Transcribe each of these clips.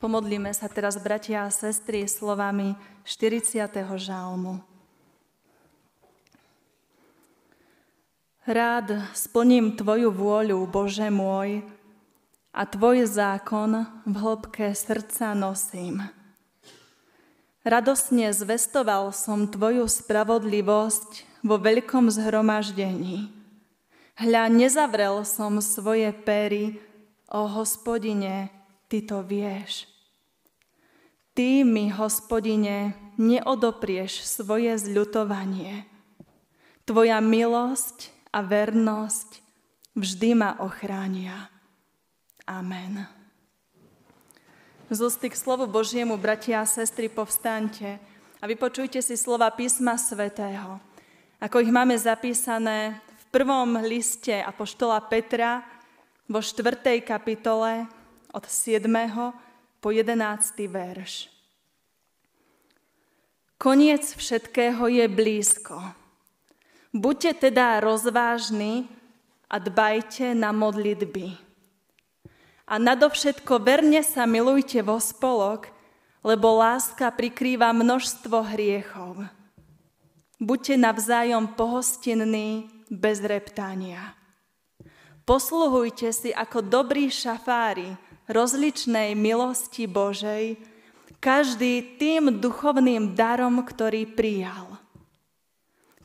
Pomodlíme sa teraz, bratia a sestry, slovami 40. žalmu. Rád splním Tvoju vôľu, Bože môj, a Tvoj zákon v hĺbke srdca nosím. Radosne zvestoval som Tvoju spravodlivosť vo veľkom zhromaždení. Hľa, nezavrel som svoje pery, o hospodine, Ty to vieš. Ty mi, hospodine, neodoprieš svoje zľutovanie. Tvoja milosť a vernosť vždy ma ochránia. Amen. Z k slovu Božiemu, bratia a sestry, povstaňte a vypočujte si slova písma svätého, ako ich máme zapísané v prvom liste Apoštola Petra vo štvrtej kapitole od 7 po 11. verš. Koniec všetkého je blízko. Buďte teda rozvážni a dbajte na modlitby. A nadovšetko verne sa milujte vo spolok, lebo láska prikrýva množstvo hriechov. Buďte navzájom pohostinní bez reptania. Posluhujte si ako dobrí šafári, rozličnej milosti Božej, každý tým duchovným darom, ktorý prijal.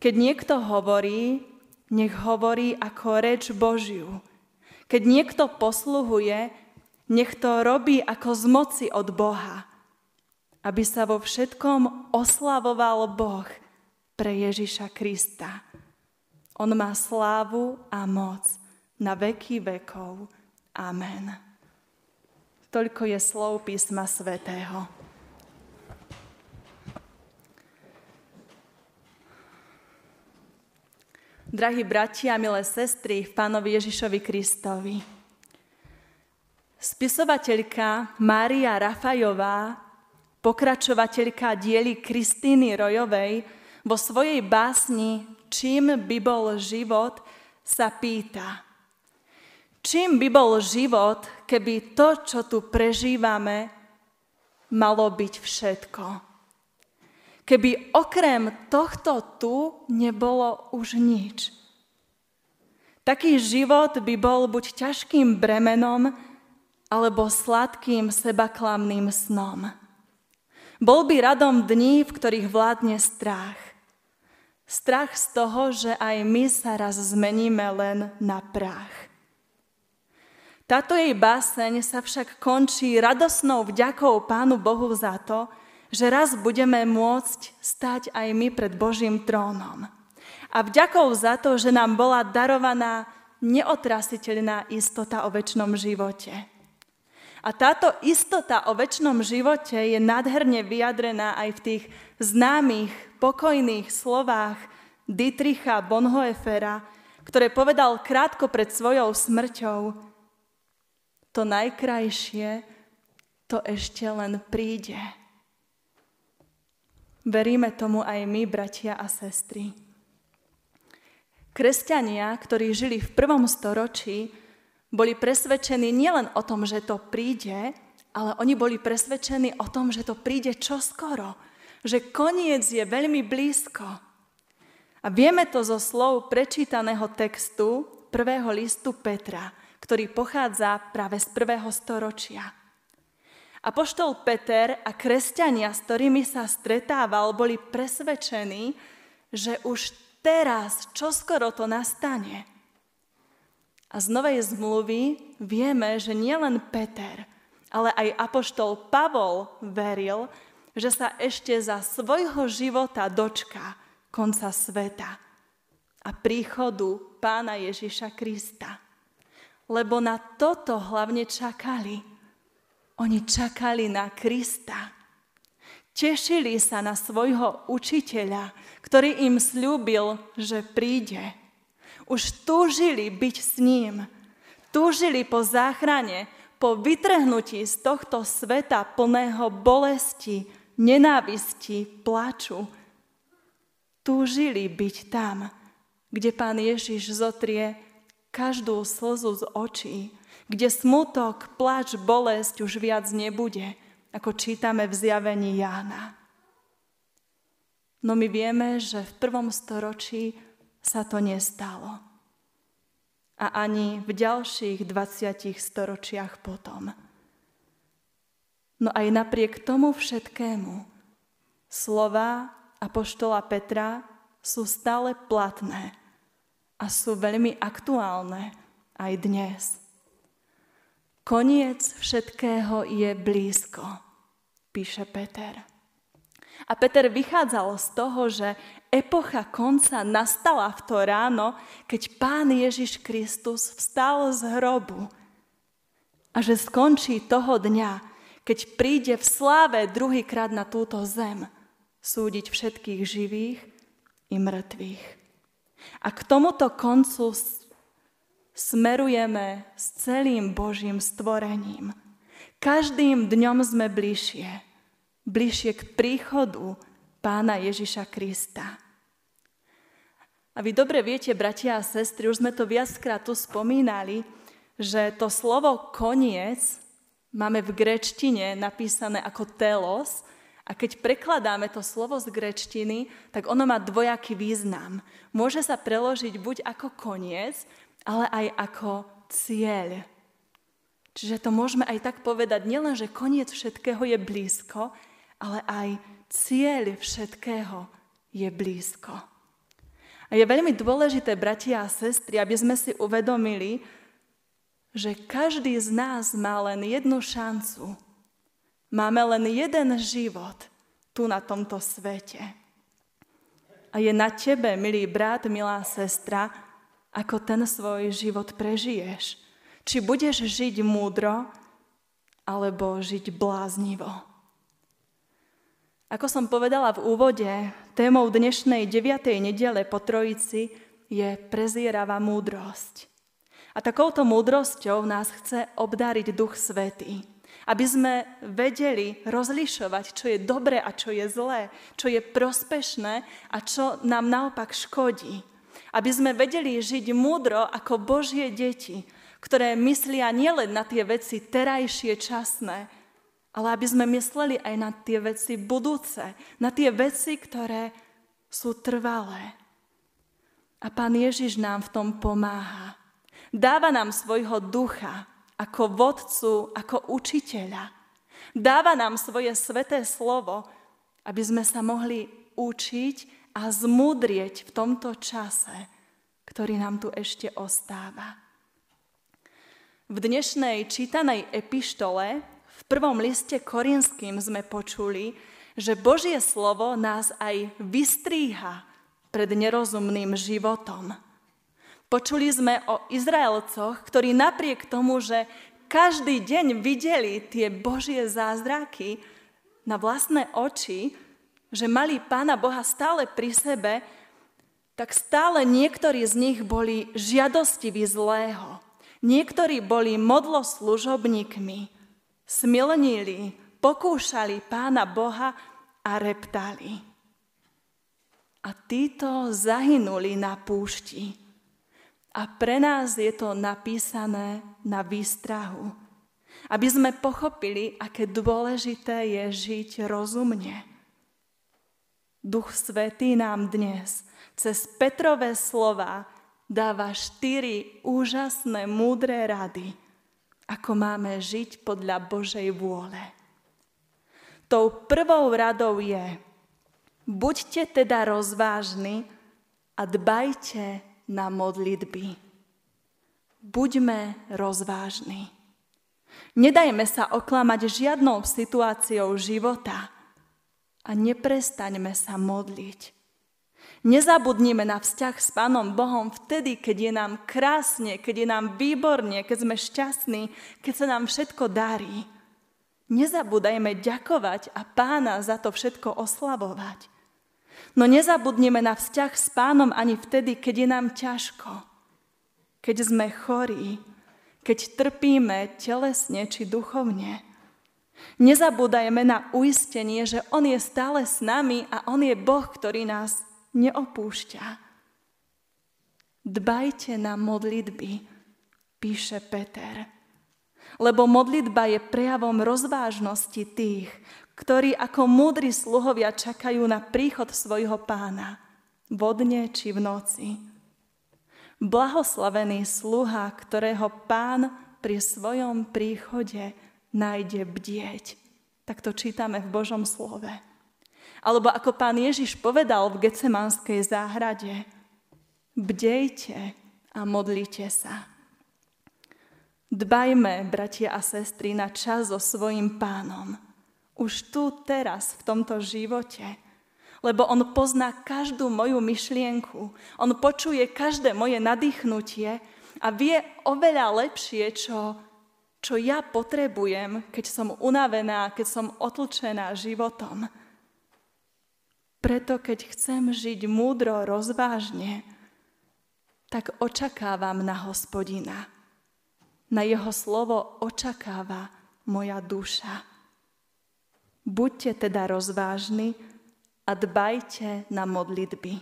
Keď niekto hovorí, nech hovorí ako reč Božiu. Keď niekto posluhuje, nech to robí ako z moci od Boha, aby sa vo všetkom oslavoval Boh pre Ježiša Krista. On má slávu a moc na veky vekov. Amen. Toľko je slov písma svätého. Drahí bratia milé sestry v Pánovi Ježišovi Kristovi. Spisovateľka Mária Rafajová, pokračovateľka diely Kristýny Rojovej, vo svojej básni Čím by bol život, sa pýta – Čím by bol život, keby to, čo tu prežívame, malo byť všetko? Keby okrem tohto tu nebolo už nič. Taký život by bol buď ťažkým bremenom, alebo sladkým sebaklamným snom. Bol by radom dní, v ktorých vládne strach. Strach z toho, že aj my sa raz zmeníme len na prach. Táto jej báseň sa však končí radosnou vďakou Pánu Bohu za to, že raz budeme môcť stať aj my pred Božím trónom. A vďakou za to, že nám bola darovaná neotrasiteľná istota o väčšnom živote. A táto istota o väčšnom živote je nádherne vyjadrená aj v tých známych, pokojných slovách Dietricha Bonhoeffera, ktoré povedal krátko pred svojou smrťou, to najkrajšie, to ešte len príde. Veríme tomu aj my, bratia a sestry. Kresťania, ktorí žili v prvom storočí, boli presvedčení nielen o tom, že to príde, ale oni boli presvedčení o tom, že to príde čoskoro, že koniec je veľmi blízko. A vieme to zo slov prečítaného textu prvého listu Petra – ktorý pochádza práve z prvého storočia. Apoštol Peter a kresťania, s ktorými sa stretával, boli presvedčení, že už teraz, čoskoro to nastane. A z Novej zmluvy vieme, že nielen Peter, ale aj Apoštol Pavol veril, že sa ešte za svojho života dočká konca sveta a príchodu pána Ježiša Krista lebo na toto hlavne čakali. Oni čakali na Krista. Tešili sa na svojho učiteľa, ktorý im slúbil, že príde. Už túžili byť s ním. Túžili po záchrane, po vytrhnutí z tohto sveta plného bolesti, nenávisti, plaču. Túžili byť tam, kde pán Ježiš zotrie každú slzu z očí, kde smutok, plač, bolesť už viac nebude, ako čítame v zjavení Jána. No my vieme, že v prvom storočí sa to nestalo. A ani v ďalších 20 storočiach potom. No aj napriek tomu všetkému slova Apoštola Petra sú stále platné a sú veľmi aktuálne aj dnes. Koniec všetkého je blízko, píše Peter. A Peter vychádzal z toho, že epocha konca nastala v to ráno, keď Pán Ježiš Kristus vstal z hrobu a že skončí toho dňa, keď príde v sláve druhýkrát na túto zem súdiť všetkých živých i mŕtvych. A k tomuto koncu smerujeme s celým Božím stvorením. Každým dňom sme bližšie, bližšie k príchodu Pána Ježiša Krista. A vy dobre viete, bratia a sestry, už sme to viackrát tu spomínali, že to slovo koniec máme v grečtine napísané ako telos a keď prekladáme to slovo z grečtiny, tak ono má dvojaký význam. Môže sa preložiť buď ako koniec, ale aj ako cieľ. Čiže to môžeme aj tak povedať, nielen, že koniec všetkého je blízko, ale aj cieľ všetkého je blízko. A je veľmi dôležité, bratia a sestry, aby sme si uvedomili, že každý z nás má len jednu šancu. Máme len jeden život tu na tomto svete. A je na tebe, milý brat, milá sestra, ako ten svoj život prežiješ. Či budeš žiť múdro, alebo žiť bláznivo. Ako som povedala v úvode, témou dnešnej 9. nedele po Trojici je prezieravá múdrosť. A takouto múdrosťou nás chce obdáriť Duch Svetý. Aby sme vedeli rozlišovať, čo je dobré a čo je zlé, čo je prospešné a čo nám naopak škodí aby sme vedeli žiť múdro ako Božie deti, ktoré myslia nielen na tie veci terajšie, časné, ale aby sme mysleli aj na tie veci budúce, na tie veci, ktoré sú trvalé. A Pán Ježiš nám v tom pomáha. Dáva nám svojho ducha ako vodcu, ako učiteľa. Dáva nám svoje sveté slovo, aby sme sa mohli učiť a zmúdrieť v tomto čase, ktorý nám tu ešte ostáva. V dnešnej čítanej epištole v prvom liste Korinským sme počuli, že Božie slovo nás aj vystríha pred nerozumným životom. Počuli sme o Izraelcoch, ktorí napriek tomu, že každý deň videli tie Božie zázraky na vlastné oči, že mali Pána Boha stále pri sebe, tak stále niektorí z nich boli žiadostiví zlého. Niektorí boli modloslužobníkmi, smilnili, pokúšali Pána Boha a reptali. A títo zahynuli na púšti. A pre nás je to napísané na výstrahu, aby sme pochopili, aké dôležité je žiť rozumne Duch Svetý nám dnes cez Petrové slova dáva štyri úžasné, múdre rady, ako máme žiť podľa Božej vôle. Tou prvou radou je, buďte teda rozvážni a dbajte na modlitby. Buďme rozvážni. Nedajme sa oklamať žiadnou situáciou života – a neprestaňme sa modliť. Nezabudnime na vzťah s Pánom Bohom vtedy, keď je nám krásne, keď je nám výborne, keď sme šťastní, keď sa nám všetko darí. Nezabúdajme ďakovať a Pána za to všetko oslavovať. No nezabudnime na vzťah s Pánom ani vtedy, keď je nám ťažko, keď sme chorí, keď trpíme telesne či duchovne. Nezabúdajme na uistenie, že On je stále s nami a On je Boh, ktorý nás neopúšťa. Dbajte na modlitby, píše Peter. lebo modlitba je prejavom rozvážnosti tých, ktorí ako múdri sluhovia čakajú na príchod svojho pána, vodne či v noci. Blahoslavený sluha, ktorého pán pri svojom príchode nájde bdieť. Tak to čítame v Božom slove. Alebo ako pán Ježiš povedal v Gecemanskej záhrade, bdejte a modlite sa. Dbajme, bratia a sestry, na čas so svojim pánom. Už tu, teraz, v tomto živote. Lebo on pozná každú moju myšlienku. On počuje každé moje nadýchnutie a vie oveľa lepšie, čo, čo ja potrebujem, keď som unavená, keď som otlčená životom. Preto, keď chcem žiť múdro, rozvážne, tak očakávam na hospodina na jeho slovo očakáva moja duša. Buďte teda rozvážni a dbajte na modlitby.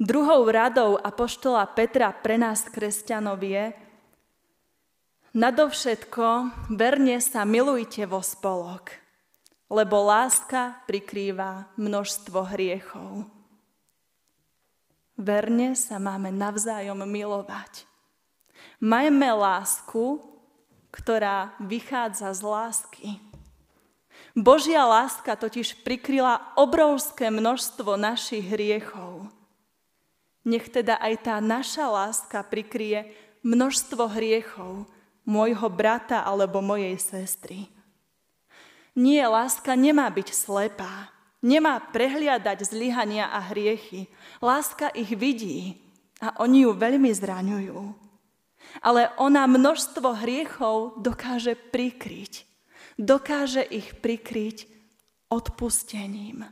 Druhou radou apoštola Petra pre nás kresťanov je Nadovšetko verne sa milujte vo spolok, lebo láska prikrýva množstvo hriechov. Verne sa máme navzájom milovať. Majme lásku, ktorá vychádza z lásky. Božia láska totiž prikryla obrovské množstvo našich hriechov. Nech teda aj tá naša láska prikrie množstvo hriechov môjho brata alebo mojej sestry. Nie, láska nemá byť slepá, nemá prehliadať zlyhania a hriechy. Láska ich vidí a oni ju veľmi zraňujú ale ona množstvo hriechov dokáže prikryť. Dokáže ich prikryť odpustením.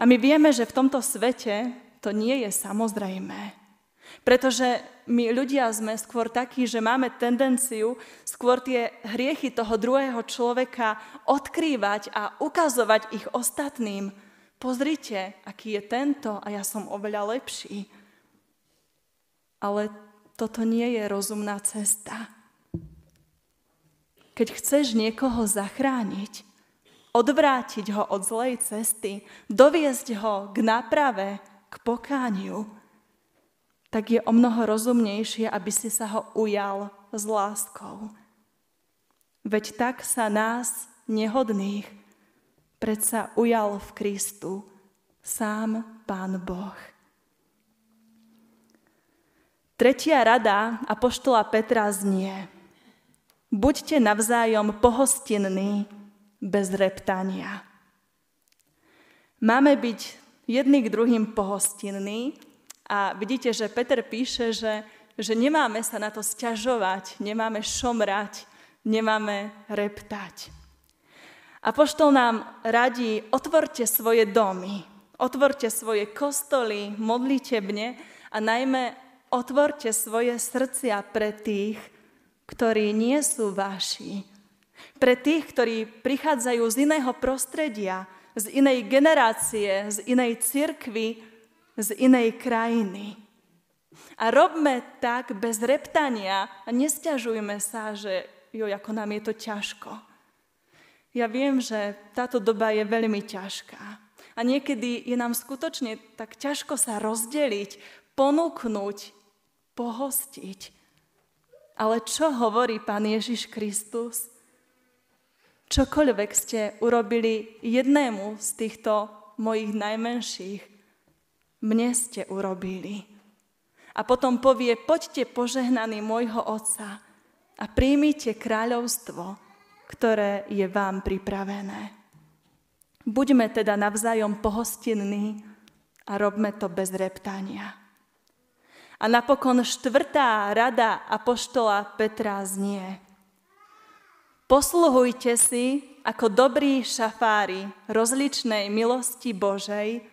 A my vieme, že v tomto svete to nie je samozrejmé. Pretože my ľudia sme skôr takí, že máme tendenciu skôr tie hriechy toho druhého človeka odkrývať a ukazovať ich ostatným. Pozrite, aký je tento a ja som oveľa lepší. Ale toto nie je rozumná cesta. Keď chceš niekoho zachrániť, odvrátiť ho od zlej cesty, doviesť ho k náprave, k pokániu, tak je o mnoho rozumnejšie, aby si sa ho ujal s láskou. Veď tak sa nás, nehodných, predsa ujal v Kristu sám Pán Boh. Tretia rada Apoštola Petra znie Buďte navzájom pohostinní bez reptania. Máme byť jedný k druhým pohostinní a vidíte, že Peter píše, že, že nemáme sa na to sťažovať, nemáme šomrať, nemáme reptať. Apoštol nám radí, otvorte svoje domy, otvorte svoje kostoly, modlitebne a najmä Otvorte svoje srdcia pre tých, ktorí nie sú vaši. Pre tých, ktorí prichádzajú z iného prostredia, z inej generácie, z inej cirkvy, z inej krajiny. A robme tak bez reptania a nestiažujme sa, že jo, ako nám je to ťažko. Ja viem, že táto doba je veľmi ťažká. A niekedy je nám skutočne tak ťažko sa rozdeliť, ponúknuť pohostiť. Ale čo hovorí Pán Ježiš Kristus? Čokoľvek ste urobili jednému z týchto mojich najmenších, mne ste urobili. A potom povie, poďte požehnaní môjho Otca a príjmite kráľovstvo, ktoré je vám pripravené. Buďme teda navzájom pohostinní a robme to bez reptania. A napokon štvrtá rada apoštola Petra znie. Posluhujte si ako dobrí šafári rozličnej milosti Božej,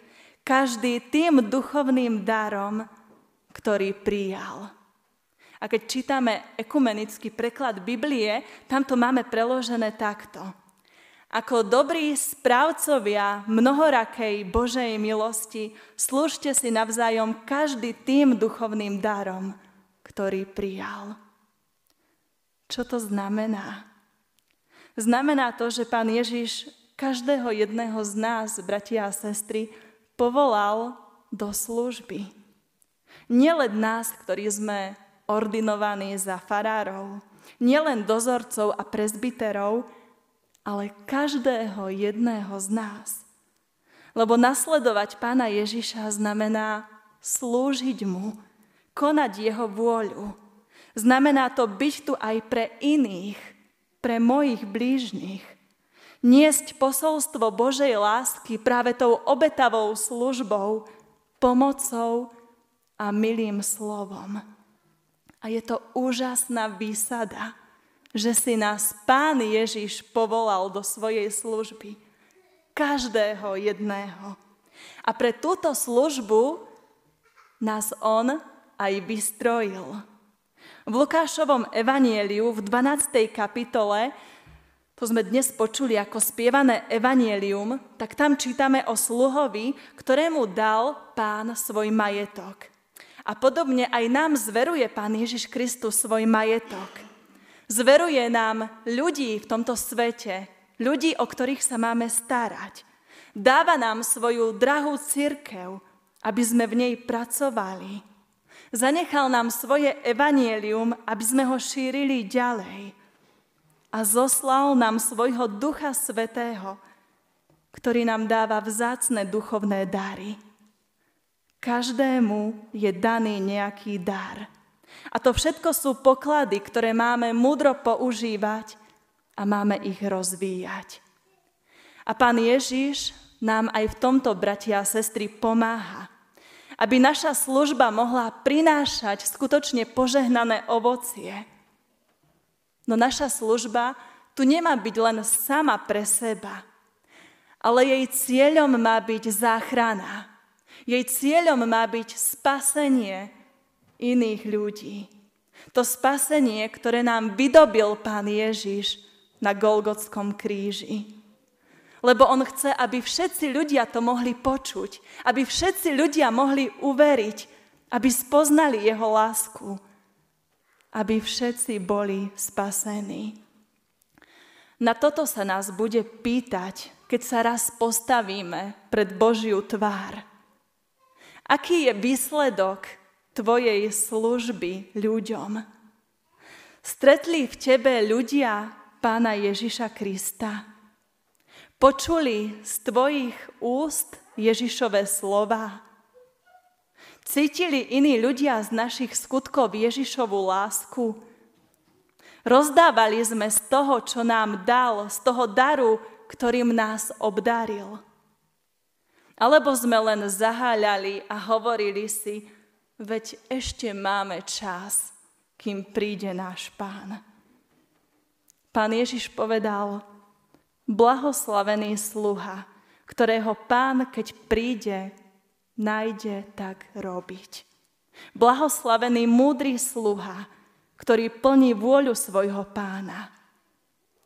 každý tým duchovným darom, ktorý prijal. A keď čítame ekumenický preklad Biblie, tam to máme preložené takto – ako dobrí správcovia mnohorakej Božej milosti, slúžte si navzájom každý tým duchovným darom, ktorý prijal. Čo to znamená? Znamená to, že pán Ježiš každého jedného z nás, bratia a sestry, povolal do služby. Nielen nás, ktorí sme ordinovaní za farárov, nielen dozorcov a prezbiterov, ale každého jedného z nás. Lebo nasledovať pána Ježiša znamená slúžiť mu, konať jeho vôľu. Znamená to byť tu aj pre iných, pre mojich blížnych. Niesť posolstvo Božej lásky práve tou obetavou službou, pomocou a milým slovom. A je to úžasná výsada, že si nás Pán Ježiš povolal do svojej služby. Každého jedného. A pre túto službu nás On aj vystrojil. V Lukášovom evanieliu v 12. kapitole, to sme dnes počuli ako spievané evanielium, tak tam čítame o sluhovi, ktorému dal pán svoj majetok. A podobne aj nám zveruje pán Ježiš Kristus svoj majetok. Zveruje nám ľudí v tomto svete, ľudí, o ktorých sa máme starať. Dáva nám svoju drahú církev, aby sme v nej pracovali. Zanechal nám svoje evanielium, aby sme ho šírili ďalej. A zoslal nám svojho Ducha Svetého, ktorý nám dáva vzácne duchovné dary. Každému je daný nejaký dar. A to všetko sú poklady, ktoré máme múdro používať a máme ich rozvíjať. A pán Ježiš nám aj v tomto, bratia a sestry, pomáha aby naša služba mohla prinášať skutočne požehnané ovocie. No naša služba tu nemá byť len sama pre seba, ale jej cieľom má byť záchrana. Jej cieľom má byť spasenie iných ľudí. To spasenie, ktoré nám vydobil Pán Ježiš na Golgotskom kríži. Lebo on chce, aby všetci ľudia to mohli počuť, aby všetci ľudia mohli uveriť, aby spoznali jeho lásku, aby všetci boli spasení. Na toto sa nás bude pýtať, keď sa raz postavíme pred Božiu tvár. Aký je výsledok tvojej služby ľuďom? Stretli v tebe ľudia pána Ježiša Krista? Počuli z tvojich úst Ježišové slova? Cítili iní ľudia z našich skutkov Ježišovú lásku? Rozdávali sme z toho, čo nám dal, z toho daru, ktorým nás obdaril. Alebo sme len zaháľali a hovorili si, veď ešte máme čas, kým príde náš pán. Pán Ježiš povedal, Blahoslavený sluha, ktorého pán, keď príde, nájde tak robiť. Blahoslavený múdry sluha, ktorý plní vôľu svojho pána.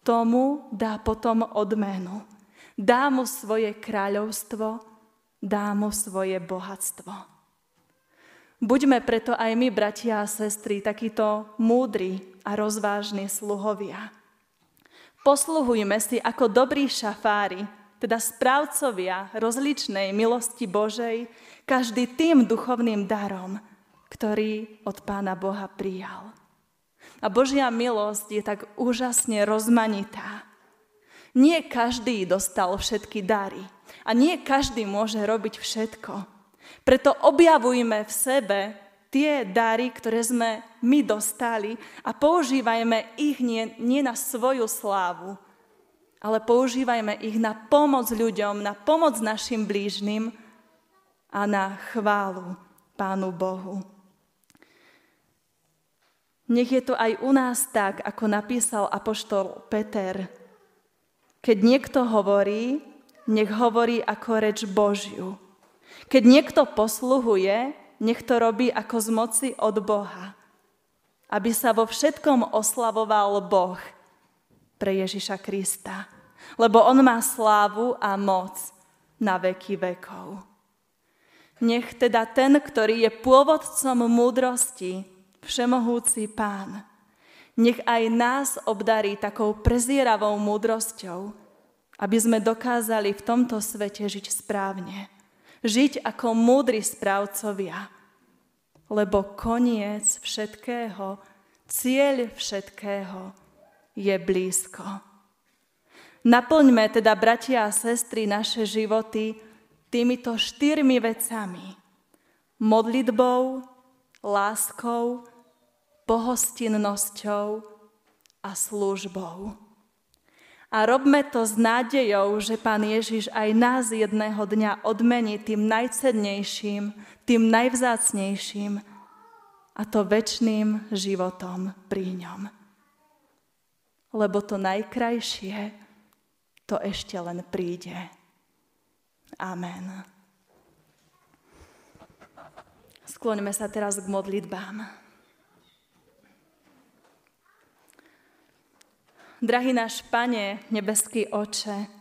Tomu dá potom odmenu. Dá mu svoje kráľovstvo, dá mu svoje bohatstvo. Buďme preto aj my, bratia a sestry, takíto múdri a rozvážni sluhovia Posluhujme si ako dobrí šafári, teda správcovia rozličnej milosti Božej, každý tým duchovným darom, ktorý od Pána Boha prijal. A Božia milosť je tak úžasne rozmanitá. Nie každý dostal všetky dary a nie každý môže robiť všetko. Preto objavujme v sebe tie dary, ktoré sme my dostali a používajme ich nie, nie na svoju slávu, ale používajme ich na pomoc ľuďom, na pomoc našim blížnym a na chválu Pánu Bohu. Nech je to aj u nás tak, ako napísal apoštol Peter. Keď niekto hovorí, nech hovorí ako reč Božiu. Keď niekto posluhuje, nech to robí ako z moci od Boha, aby sa vo všetkom oslavoval Boh pre Ježiša Krista, lebo On má slávu a moc na veky vekov. Nech teda ten, ktorý je pôvodcom múdrosti, všemohúci pán, Nech aj nás obdarí takou prezieravou múdrosťou, aby sme dokázali v tomto svete žiť správne. Žiť ako múdri správcovia, lebo koniec všetkého, cieľ všetkého je blízko. Naplňme teda, bratia a sestry, naše životy týmito štyrmi vecami. Modlitbou, láskou, pohostinnosťou a službou. A robme to s nádejou, že Pán Ježiš aj nás jedného dňa odmení tým najcednejším, tým najvzácnejším, a to väčšným životom pri ňom. Lebo to najkrajšie, to ešte len príde. Amen. Skloňme sa teraz k modlitbám. Drahý náš Pane, nebeský oče,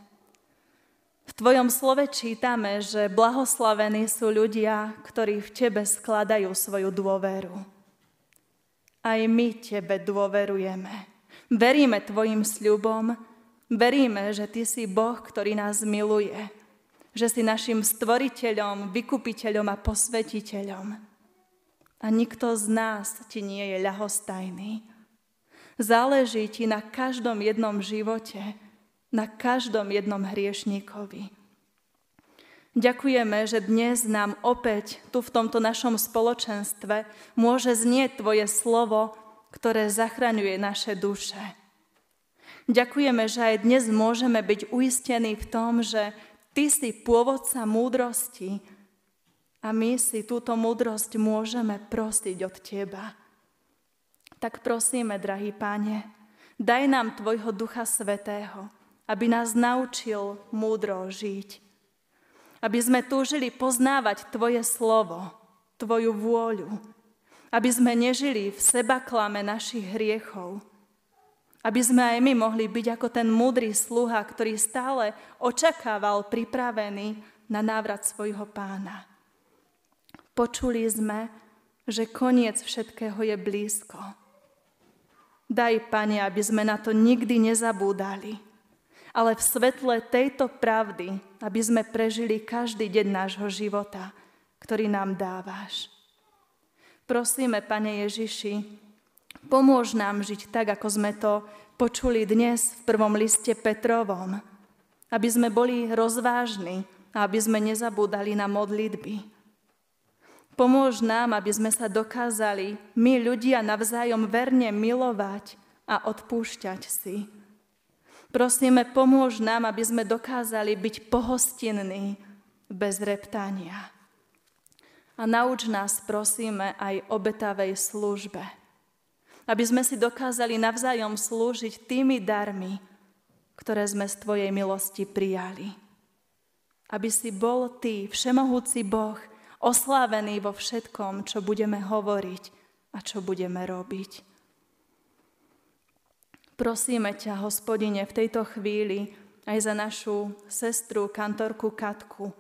v Tvojom slove čítame, že blahoslavení sú ľudia, ktorí v Tebe skladajú svoju dôveru. Aj my Tebe dôverujeme. Veríme Tvojim sľubom, veríme, že Ty si Boh, ktorý nás miluje že si našim stvoriteľom, vykupiteľom a posvetiteľom. A nikto z nás ti nie je ľahostajný. Záleží ti na každom jednom živote, na každom jednom hriešníkovi. Ďakujeme, že dnes nám opäť tu v tomto našom spoločenstve môže znieť Tvoje slovo, ktoré zachraňuje naše duše. Ďakujeme, že aj dnes môžeme byť uistení v tom, že Ty si pôvodca múdrosti a my si túto múdrosť môžeme prosiť od Teba. Tak prosíme, drahý Pane, daj nám Tvojho Ducha Svetého, aby nás naučil múdro žiť. Aby sme túžili poznávať Tvoje slovo, Tvoju vôľu. Aby sme nežili v seba klame našich hriechov, aby sme aj my mohli byť ako ten múdry sluha, ktorý stále očakával pripravený na návrat svojho pána. Počuli sme, že koniec všetkého je blízko. Daj, Pane, aby sme na to nikdy nezabúdali, ale v svetle tejto pravdy, aby sme prežili každý deň nášho života, ktorý nám dávaš. Prosíme, Pane Ježiši, Pomôž nám žiť tak, ako sme to počuli dnes v prvom liste Petrovom, aby sme boli rozvážni a aby sme nezabúdali na modlitby. Pomôž nám, aby sme sa dokázali my ľudia navzájom verne milovať a odpúšťať si. Prosíme, pomôž nám, aby sme dokázali byť pohostinní bez reptania. A nauč nás, prosíme, aj obetavej službe aby sme si dokázali navzájom slúžiť tými darmi, ktoré sme z Tvojej milosti prijali. Aby si bol Ty, Všemohúci Boh, oslávený vo všetkom, čo budeme hovoriť a čo budeme robiť. Prosíme ťa, hospodine, v tejto chvíli aj za našu sestru, kantorku Katku.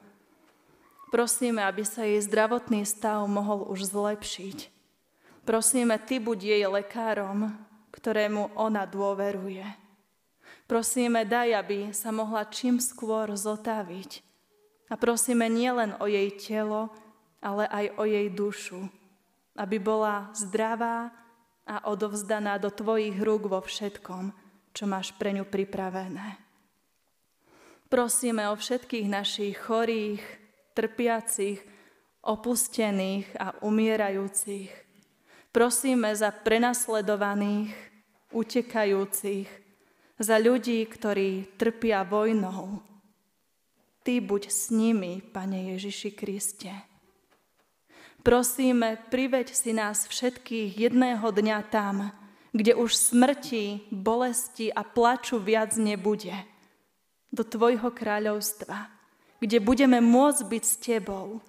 Prosíme, aby sa jej zdravotný stav mohol už zlepšiť Prosíme, Ty buď jej lekárom, ktorému ona dôveruje. Prosíme, daj, aby sa mohla čím skôr zotaviť. A prosíme nielen o jej telo, ale aj o jej dušu, aby bola zdravá a odovzdaná do Tvojich rúk vo všetkom, čo máš pre ňu pripravené. Prosíme o všetkých našich chorých, trpiacich, opustených a umierajúcich, Prosíme za prenasledovaných, utekajúcich, za ľudí, ktorí trpia vojnou. Ty buď s nimi, Pane Ježiši Kriste. Prosíme, priveď si nás všetkých jedného dňa tam, kde už smrti, bolesti a plaču viac nebude. Do Tvojho kráľovstva, kde budeme môcť byť s Tebou,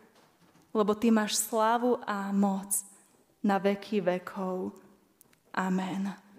lebo Ty máš slávu a moc na veky vekov. Amen.